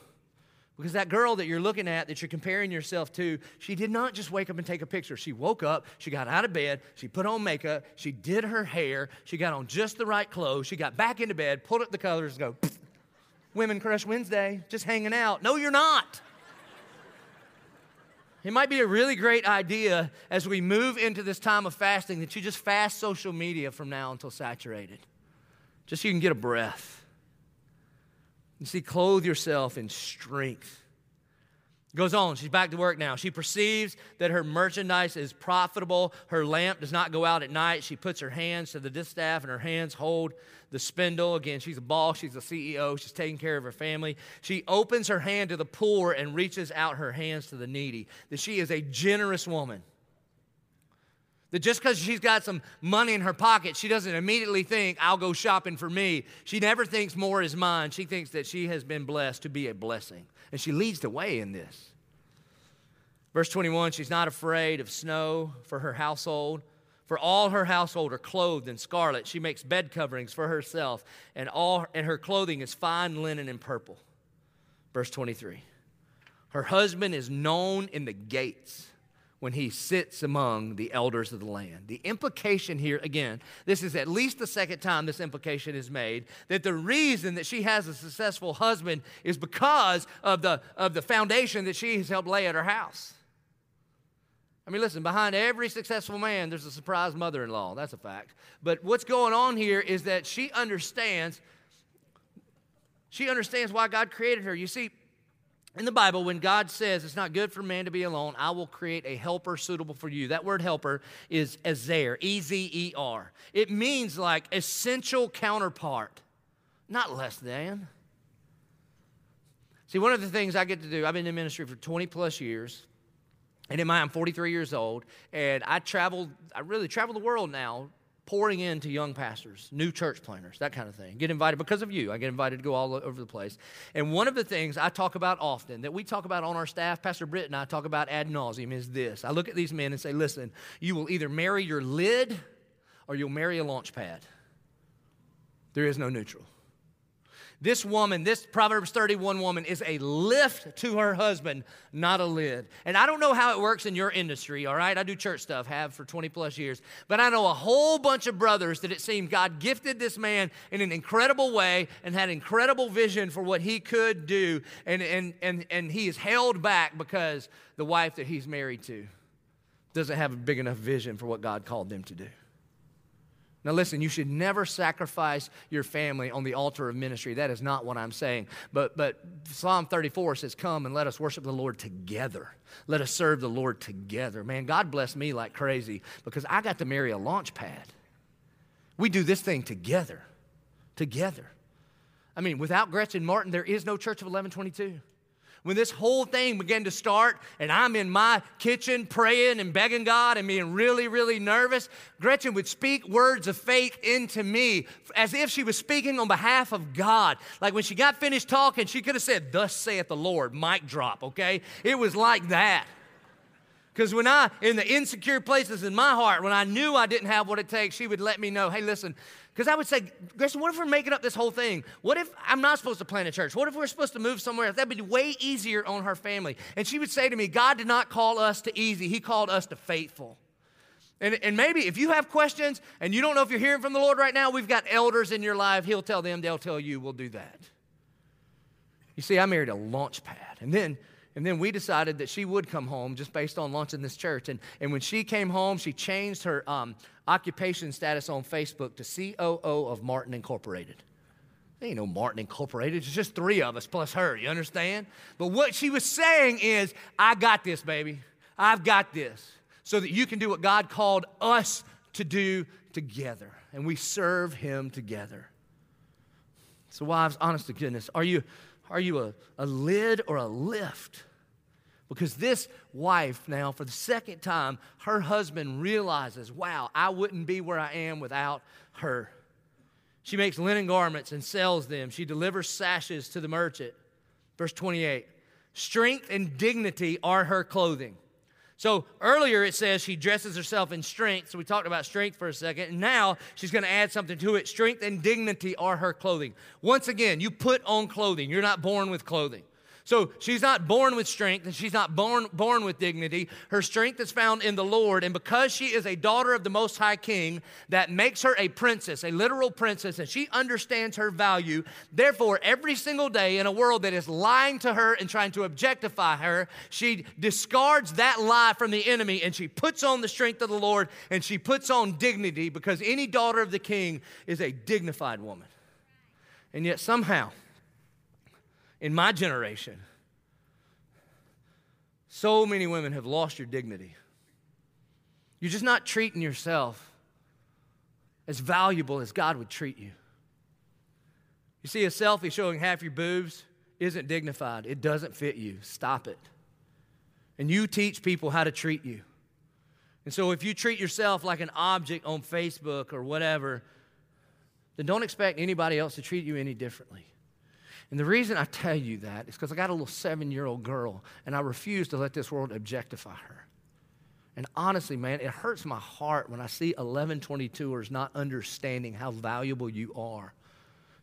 Because that girl that you're looking at, that you're comparing yourself to, she did not just wake up and take a picture. She woke up, she got out of bed, she put on makeup, she did her hair, she got on just the right clothes, she got back into bed, pulled up the colors, and go, Women Crush Wednesday, just hanging out. No, you're not. It might be a really great idea as we move into this time of fasting that you just fast social media from now until saturated, just so you can get a breath. You see, clothe yourself in strength. Goes on, she's back to work now. She perceives that her merchandise is profitable. Her lamp does not go out at night. She puts her hands to the distaff, and her hands hold the spindle. Again, she's a boss, she's a CEO, she's taking care of her family. She opens her hand to the poor and reaches out her hands to the needy. That she is a generous woman. That just because she's got some money in her pocket, she doesn't immediately think, I'll go shopping for me. She never thinks more is mine. She thinks that she has been blessed to be a blessing. And she leads the way in this. Verse 21 she's not afraid of snow for her household. For all her household are clothed in scarlet. She makes bed coverings for herself, and, all, and her clothing is fine linen and purple. Verse 23 Her husband is known in the gates when he sits among the elders of the land. The implication here, again, this is at least the second time this implication is made, that the reason that she has a successful husband is because of the, of the foundation that she has helped lay at her house. I mean, listen, behind every successful man, there's a surprise mother in law. That's a fact. But what's going on here is that she understands. She understands why God created her. You see, in the Bible, when God says it's not good for man to be alone, I will create a helper suitable for you. That word helper is ezer, E Z E R. It means like essential counterpart, not less than. See, one of the things I get to do, I've been in ministry for 20 plus years. And in my, I'm 43 years old, and I travel, I really travel the world now pouring into young pastors, new church planners, that kind of thing. Get invited because of you. I get invited to go all over the place. And one of the things I talk about often, that we talk about on our staff, Pastor Britt and I talk about ad nauseum, is this. I look at these men and say, listen, you will either marry your lid or you'll marry a launch pad. There is no neutral. This woman, this Proverbs 31 woman, is a lift to her husband, not a lid. And I don't know how it works in your industry, all right? I do church stuff, have for 20 plus years. But I know a whole bunch of brothers that it seemed God gifted this man in an incredible way and had incredible vision for what he could do. And, and, and, and he is held back because the wife that he's married to doesn't have a big enough vision for what God called them to do. Now, listen, you should never sacrifice your family on the altar of ministry. That is not what I'm saying. But, but Psalm 34 says, Come and let us worship the Lord together. Let us serve the Lord together. Man, God bless me like crazy because I got to marry a launch pad. We do this thing together. Together. I mean, without Gretchen Martin, there is no Church of 1122 when this whole thing began to start and I'm in my kitchen praying and begging God and being really, really nervous, Gretchen would speak words of faith into me as if she was speaking on behalf of God. Like when she got finished talking, she could have said, Thus saith the Lord, mic drop, okay? It was like that. Because when I, in the insecure places in my heart, when I knew I didn't have what it takes, she would let me know, hey, listen, because I would say, Gretchen, what if we're making up this whole thing? What if I'm not supposed to plant a church? What if we're supposed to move somewhere else? That'd be way easier on her family. And she would say to me, God did not call us to easy, He called us to faithful. And, and maybe if you have questions and you don't know if you're hearing from the Lord right now, we've got elders in your life. He'll tell them, they'll tell you, we'll do that. You see, I married a launch pad. And then and then we decided that she would come home just based on launching this church. And, and when she came home, she changed her um, occupation status on Facebook to COO of Martin Incorporated. There ain't no Martin Incorporated. It's just three of us plus her. You understand? But what she was saying is, I got this, baby. I've got this. So that you can do what God called us to do together. And we serve Him together. So, wives, honest to goodness, are you are you a, a lid or a lift? Because this wife, now for the second time, her husband realizes, wow, I wouldn't be where I am without her. She makes linen garments and sells them. She delivers sashes to the merchant. Verse 28 Strength and dignity are her clothing. So earlier it says she dresses herself in strength. So we talked about strength for a second. And now she's going to add something to it. Strength and dignity are her clothing. Once again, you put on clothing. You're not born with clothing. So she's not born with strength and she's not born, born with dignity. Her strength is found in the Lord. And because she is a daughter of the Most High King, that makes her a princess, a literal princess, and she understands her value. Therefore, every single day in a world that is lying to her and trying to objectify her, she discards that lie from the enemy and she puts on the strength of the Lord and she puts on dignity because any daughter of the King is a dignified woman. And yet, somehow, in my generation, so many women have lost your dignity. You're just not treating yourself as valuable as God would treat you. You see, a selfie showing half your boobs isn't dignified, it doesn't fit you. Stop it. And you teach people how to treat you. And so, if you treat yourself like an object on Facebook or whatever, then don't expect anybody else to treat you any differently. And the reason I tell you that is because I got a little seven year old girl, and I refuse to let this world objectify her. And honestly, man, it hurts my heart when I see 1122ers not understanding how valuable you are.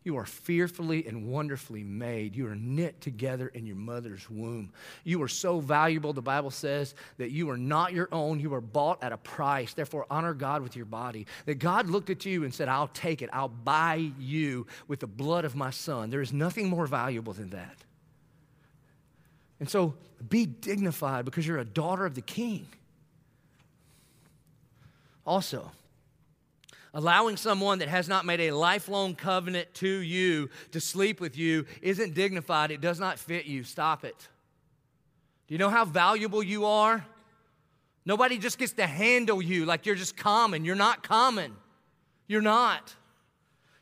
You are fearfully and wonderfully made. You are knit together in your mother's womb. You are so valuable, the Bible says, that you are not your own. You are bought at a price. Therefore, honor God with your body. That God looked at you and said, I'll take it. I'll buy you with the blood of my son. There is nothing more valuable than that. And so be dignified because you're a daughter of the king. Also, Allowing someone that has not made a lifelong covenant to you to sleep with you isn't dignified. It does not fit you. Stop it. Do you know how valuable you are? Nobody just gets to handle you like you're just common. You're not common. You're not.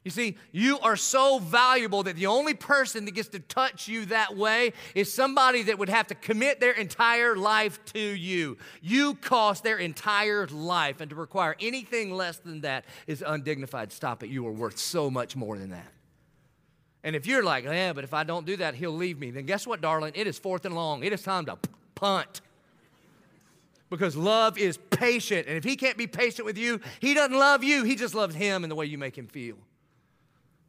You see, you are so valuable that the only person that gets to touch you that way is somebody that would have to commit their entire life to you. You cost their entire life, and to require anything less than that is undignified. Stop it. You are worth so much more than that. And if you're like, yeah, but if I don't do that, he'll leave me, then guess what, darling? It is fourth and long. It is time to punt. Because love is patient. And if he can't be patient with you, he doesn't love you. He just loves him and the way you make him feel.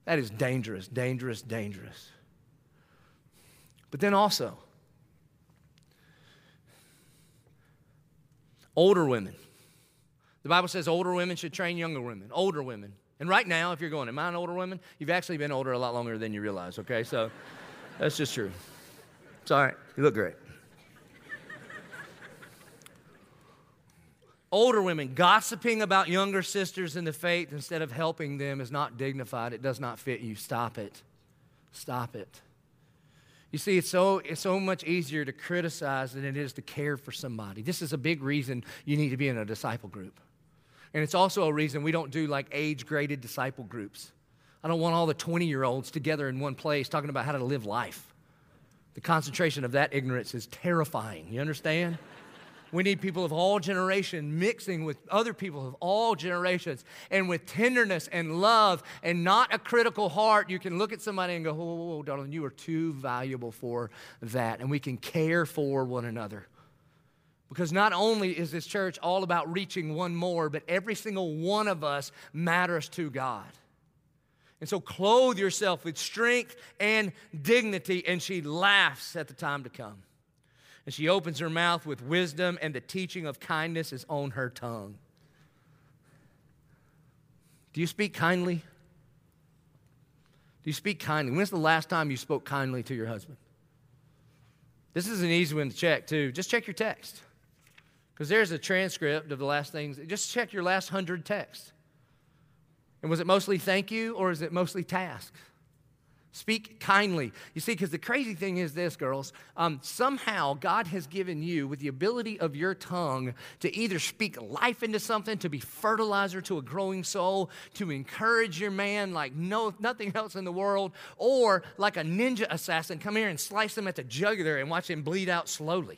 That is dangerous, dangerous, dangerous. But then also, older women. The Bible says older women should train younger women, older women. And right now, if you're going, Am I an older woman? You've actually been older a lot longer than you realize, okay? So that's just true. It's all right. You look great. Older women gossiping about younger sisters in the faith instead of helping them is not dignified. It does not fit you. Stop it. Stop it. You see, it's so, it's so much easier to criticize than it is to care for somebody. This is a big reason you need to be in a disciple group. And it's also a reason we don't do like age graded disciple groups. I don't want all the 20 year olds together in one place talking about how to live life. The concentration of that ignorance is terrifying. You understand? We need people of all generations mixing with other people of all generations and with tenderness and love and not a critical heart. You can look at somebody and go, whoa, whoa, whoa, darling, you are too valuable for that. And we can care for one another. Because not only is this church all about reaching one more, but every single one of us matters to God. And so clothe yourself with strength and dignity. And she laughs at the time to come and she opens her mouth with wisdom, and the teaching of kindness is on her tongue. Do you speak kindly? Do you speak kindly? When's the last time you spoke kindly to your husband? This is an easy one to check, too. Just check your text. Because there's a transcript of the last things. Just check your last hundred texts. And was it mostly thank you or is it mostly task? Speak kindly. You see, because the crazy thing is this, girls. Um, somehow God has given you, with the ability of your tongue, to either speak life into something, to be fertilizer to a growing soul, to encourage your man like no nothing else in the world, or like a ninja assassin, come here and slice him at the jugular and watch him bleed out slowly.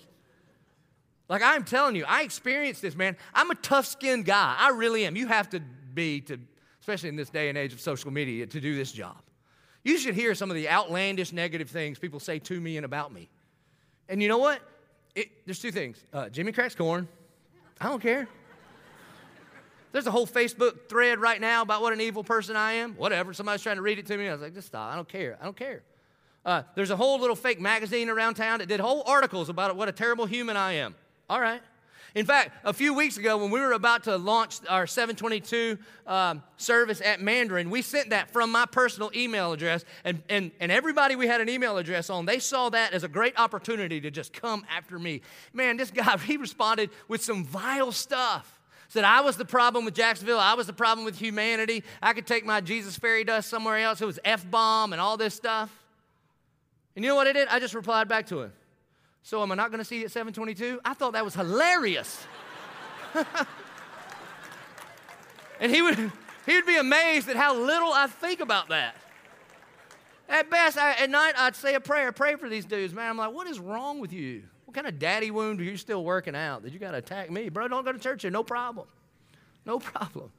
Like I'm telling you, I experienced this, man. I'm a tough-skinned guy. I really am. You have to be to, especially in this day and age of social media, to do this job. You should hear some of the outlandish negative things people say to me and about me. And you know what? it, there's two things. Uh, Jimmy cracks corn. I don't care. There's a whole Facebook thread right now about what an evil person I am. Whatever. Somebody's trying to read it to me. I was like, just stop. I don't care. I don't care. Uh, there's a whole little fake magazine around town that did whole articles about what a terrible human I am. All right. In fact, a few weeks ago, when we were about to launch our 722 um, service at Mandarin, we sent that from my personal email address. And, and, and everybody we had an email address on, they saw that as a great opportunity to just come after me. Man, this guy, he responded with some vile stuff. Said I was the problem with Jacksonville. I was the problem with humanity. I could take my Jesus fairy dust somewhere else. It was F bomb and all this stuff. And you know what I did? I just replied back to him. So am I not going to see you at 722? I thought that was hilarious. and he would, he would be amazed at how little I think about that. At best, I, at night, I'd say a prayer, pray for these dudes. Man, I'm like, what is wrong with you? What kind of daddy wound are you still working out that you got to attack me? Bro, don't go to church here. No problem. No problem.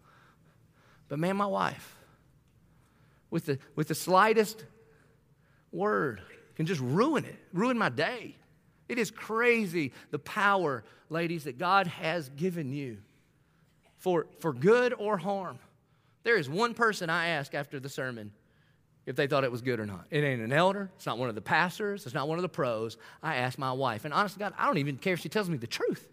But man, my wife, with the, with the slightest word, can just ruin it, ruin my day. It is crazy the power, ladies, that God has given you for, for good or harm. There is one person I ask after the sermon if they thought it was good or not. It ain't an elder, it's not one of the pastors, it's not one of the pros. I ask my wife, and honestly, God, I don't even care if she tells me the truth.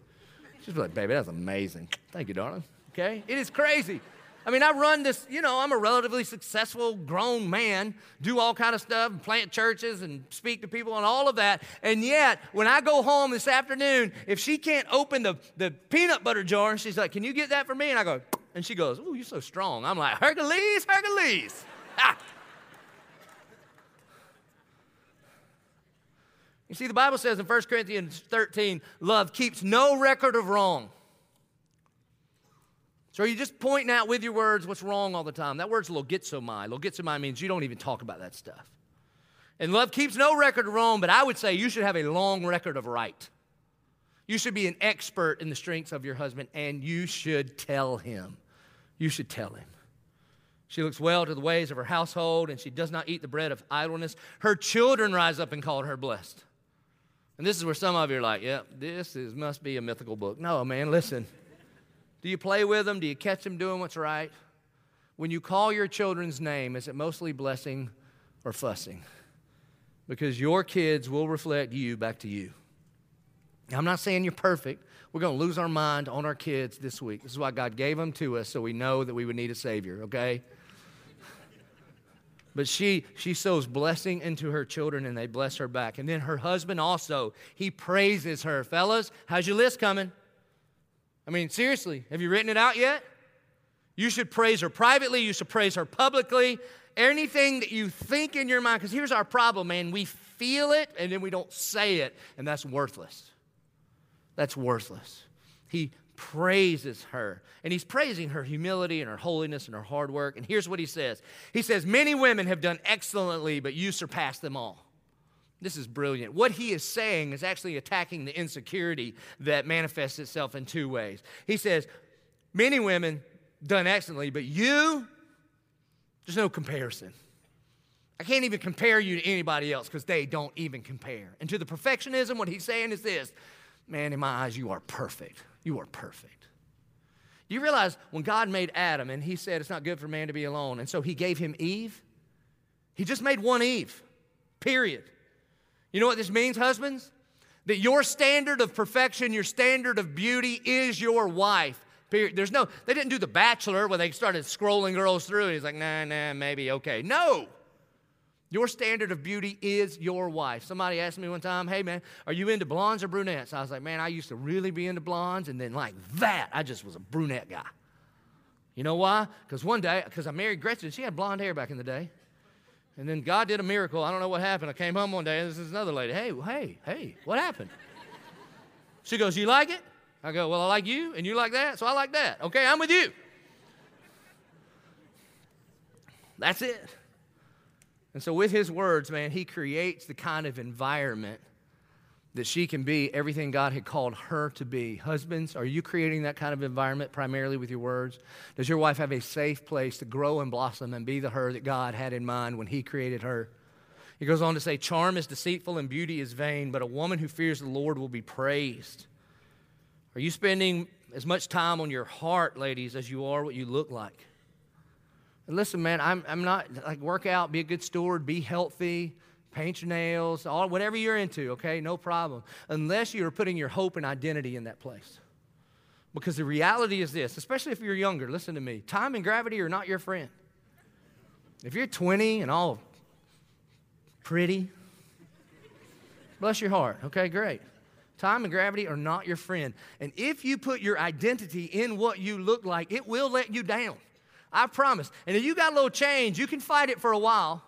She's like, baby, that's amazing. Thank you, darling. Okay? It is crazy. I mean, I run this, you know, I'm a relatively successful grown man, do all kind of stuff, plant churches and speak to people and all of that. And yet, when I go home this afternoon, if she can't open the, the peanut butter jar, she's like, Can you get that for me? And I go, and she goes, Oh, you're so strong. I'm like, Hercules, Hercules. You see, the Bible says in 1 Corinthians 13, love keeps no record of wrong. So are you just pointing out with your words what's wrong all the time? That word's logizomai. Logizomai means you don't even talk about that stuff. And love keeps no record of wrong, but I would say you should have a long record of right. You should be an expert in the strengths of your husband, and you should tell him. You should tell him. She looks well to the ways of her household, and she does not eat the bread of idleness. Her children rise up and call her blessed. And this is where some of you are like, yep, yeah, this is, must be a mythical book. No, man, listen. Do you play with them? Do you catch them doing what's right? When you call your children's name, is it mostly blessing or fussing? Because your kids will reflect you back to you. Now, I'm not saying you're perfect. We're going to lose our mind on our kids this week. This is why God gave them to us so we know that we would need a Savior, okay? But she, she sows blessing into her children and they bless her back. And then her husband also, he praises her. Fellas, how's your list coming? I mean, seriously, have you written it out yet? You should praise her privately, you should praise her publicly. Anything that you think in your mind, because here's our problem, man. We feel it and then we don't say it, and that's worthless. That's worthless. He praises her. And he's praising her humility and her holiness and her hard work. And here's what he says He says, Many women have done excellently, but you surpass them all. This is brilliant. What he is saying is actually attacking the insecurity that manifests itself in two ways. He says, Many women done excellently, but you, there's no comparison. I can't even compare you to anybody else because they don't even compare. And to the perfectionism, what he's saying is this man, in my eyes, you are perfect. You are perfect. You realize when God made Adam and he said it's not good for man to be alone, and so he gave him Eve? He just made one Eve, period. You know what this means, husbands? That your standard of perfection, your standard of beauty is your wife. Period. There's no, they didn't do the bachelor where they started scrolling girls through and he's like, nah, nah, maybe, okay. No. Your standard of beauty is your wife. Somebody asked me one time, hey man, are you into blondes or brunettes? I was like, man, I used to really be into blondes, and then like that, I just was a brunette guy. You know why? Because one day, because I married Gretchen, she had blonde hair back in the day. And then God did a miracle. I don't know what happened. I came home one day, and this is another lady. Hey, hey, hey, what happened? She goes, You like it? I go, Well, I like you, and you like that, so I like that. Okay, I'm with you. That's it. And so, with his words, man, he creates the kind of environment that she can be everything God had called her to be. Husbands, are you creating that kind of environment primarily with your words? Does your wife have a safe place to grow and blossom and be the her that God had in mind when He created her? He goes on to say, Charm is deceitful and beauty is vain, but a woman who fears the Lord will be praised. Are you spending as much time on your heart, ladies, as you are what you look like? And listen, man, I'm, I'm not like work out, be a good steward, be healthy, paint your nails, all, whatever you're into, okay? No problem. Unless you're putting your hope and identity in that place. Because the reality is this, especially if you're younger, listen to me time and gravity are not your friend. If you're 20 and all pretty, bless your heart, okay, great. Time and gravity are not your friend. And if you put your identity in what you look like, it will let you down. I promise. And if you got a little change, you can fight it for a while,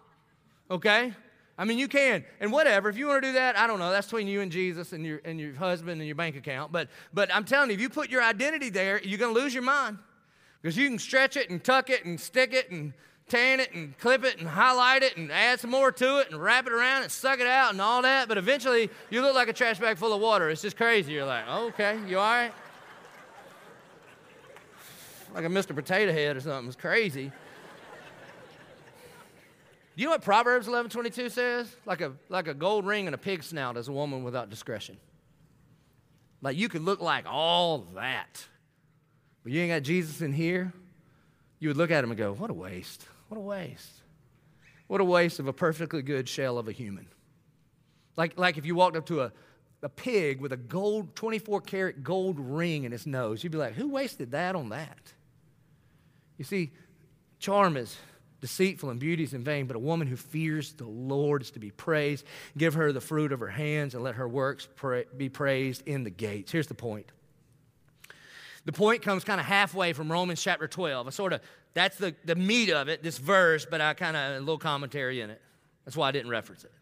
okay? I mean, you can. And whatever, if you want to do that, I don't know. That's between you and Jesus and your, and your husband and your bank account. But, but I'm telling you, if you put your identity there, you're going to lose your mind. Because you can stretch it and tuck it and stick it and tan it and clip it and highlight it and add some more to it and wrap it around and suck it out and all that. But eventually, you look like a trash bag full of water. It's just crazy. You're like, oh, okay, you all right? Like a Mr. Potato Head or something. It's crazy. You know what Proverbs 11:22 says? Like a like a gold ring and a pig snout is a woman without discretion. Like you could look like all that, but you ain't got Jesus in here. You would look at him and go, "What a waste! What a waste! What a waste of a perfectly good shell of a human." Like like if you walked up to a a pig with a gold 24 karat gold ring in its nose, you'd be like, "Who wasted that on that?" You see, charm is deceitful and beauty is in vain, but a woman who fears the Lord is to be praised. Give her the fruit of her hands and let her works pra- be praised in the gates. Here's the point. The point comes kind of halfway from Romans chapter 12. I sort of, that's the, the meat of it, this verse, but I kind of, a little commentary in it. That's why I didn't reference it.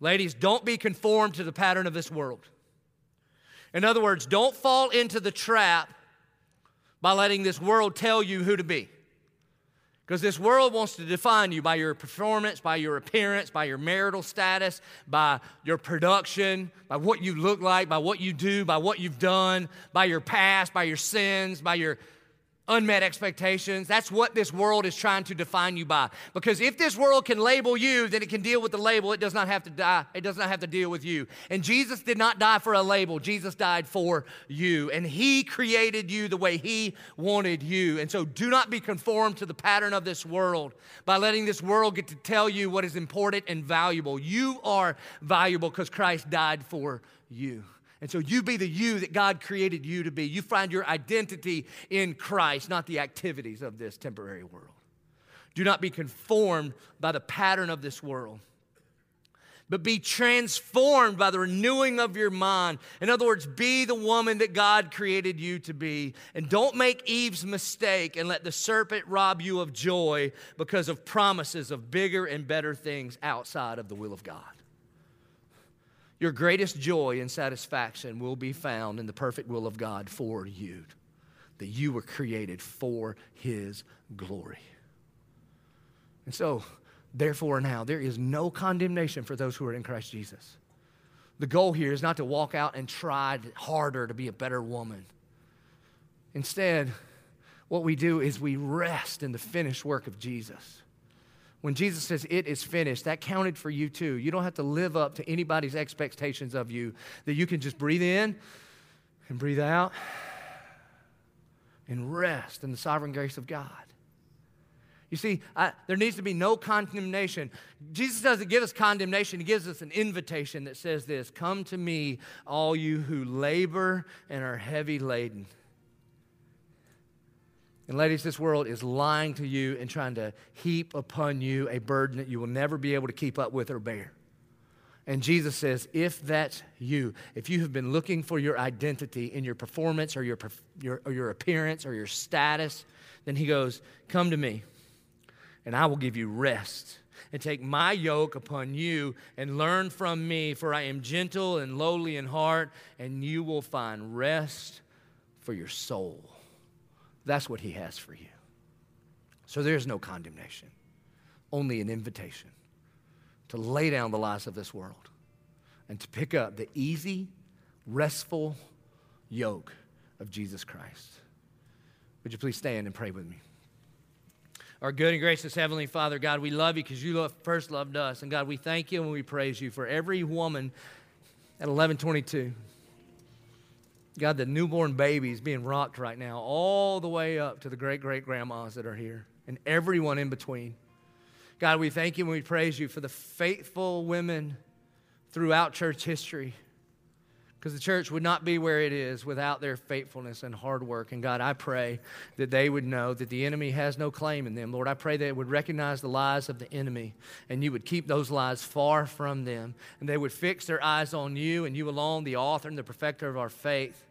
Ladies, don't be conformed to the pattern of this world. In other words, don't fall into the trap by letting this world tell you who to be. Because this world wants to define you by your performance, by your appearance, by your marital status, by your production, by what you look like, by what you do, by what you've done, by your past, by your sins, by your unmet expectations. That's what this world is trying to define you by. Because if this world can label you, then it can deal with the label. It does not have to die. It does not have to deal with you. And Jesus did not die for a label. Jesus died for you. And he created you the way he wanted you. And so do not be conformed to the pattern of this world by letting this world get to tell you what is important and valuable. You are valuable because Christ died for you. And so you be the you that God created you to be. You find your identity in Christ, not the activities of this temporary world. Do not be conformed by the pattern of this world, but be transformed by the renewing of your mind. In other words, be the woman that God created you to be. And don't make Eve's mistake and let the serpent rob you of joy because of promises of bigger and better things outside of the will of God. Your greatest joy and satisfaction will be found in the perfect will of God for you, that you were created for His glory. And so, therefore, now there is no condemnation for those who are in Christ Jesus. The goal here is not to walk out and try harder to be a better woman. Instead, what we do is we rest in the finished work of Jesus. When Jesus says, It is finished, that counted for you too. You don't have to live up to anybody's expectations of you, that you can just breathe in and breathe out and rest in the sovereign grace of God. You see, I, there needs to be no condemnation. Jesus doesn't give us condemnation, He gives us an invitation that says this Come to me, all you who labor and are heavy laden and ladies, this world is lying to you and trying to heap upon you a burden that you will never be able to keep up with or bear. And Jesus says, if that's you, if you have been looking for your identity in your performance or your, your, or your appearance or your status, then he goes, Come to me, and I will give you rest. And take my yoke upon you and learn from me, for I am gentle and lowly in heart, and you will find rest for your soul. That's what He has for you. So there's no condemnation, only an invitation to lay down the lies of this world and to pick up the easy, restful yoke of Jesus Christ. Would you please stand and pray with me? Our good and gracious Heavenly Father, God, we love you because you first loved us. And God, we thank you and we praise you for every woman at 1122. God, the newborn babies being rocked right now, all the way up to the great great grandmas that are here and everyone in between. God, we thank you and we praise you for the faithful women throughout church history because the church would not be where it is without their faithfulness and hard work. And God, I pray that they would know that the enemy has no claim in them. Lord, I pray they would recognize the lies of the enemy and you would keep those lies far from them. And they would fix their eyes on you and you alone, the author and the perfecter of our faith.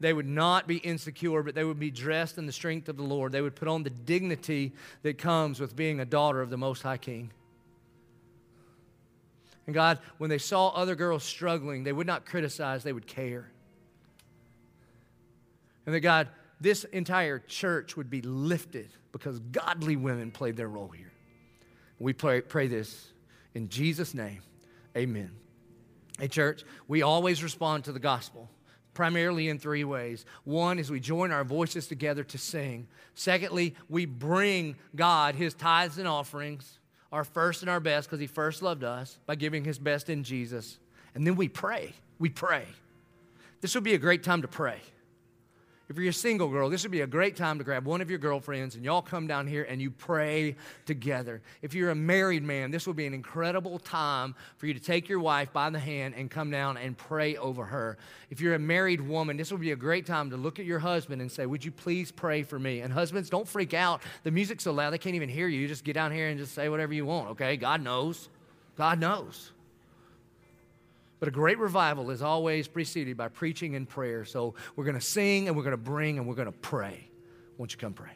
They would not be insecure, but they would be dressed in the strength of the Lord. They would put on the dignity that comes with being a daughter of the Most High King. And God, when they saw other girls struggling, they would not criticize, they would care. And that God, this entire church would be lifted because godly women played their role here. We pray, pray this in Jesus' name. Amen. Hey, church, we always respond to the gospel primarily in three ways. One is we join our voices together to sing. Secondly, we bring God his tithes and offerings our first and our best because He first loved us by giving His best in Jesus. And then we pray. We pray. This would be a great time to pray. If you're a single girl, this would be a great time to grab one of your girlfriends and y'all come down here and you pray together. If you're a married man, this would be an incredible time for you to take your wife by the hand and come down and pray over her. If you're a married woman, this would be a great time to look at your husband and say, Would you please pray for me? And husbands, don't freak out. The music's so loud, they can't even hear you. You just get down here and just say whatever you want, okay? God knows. God knows. But a great revival is always preceded by preaching and prayer. So we're going to sing and we're going to bring and we're going to pray. Won't you come pray?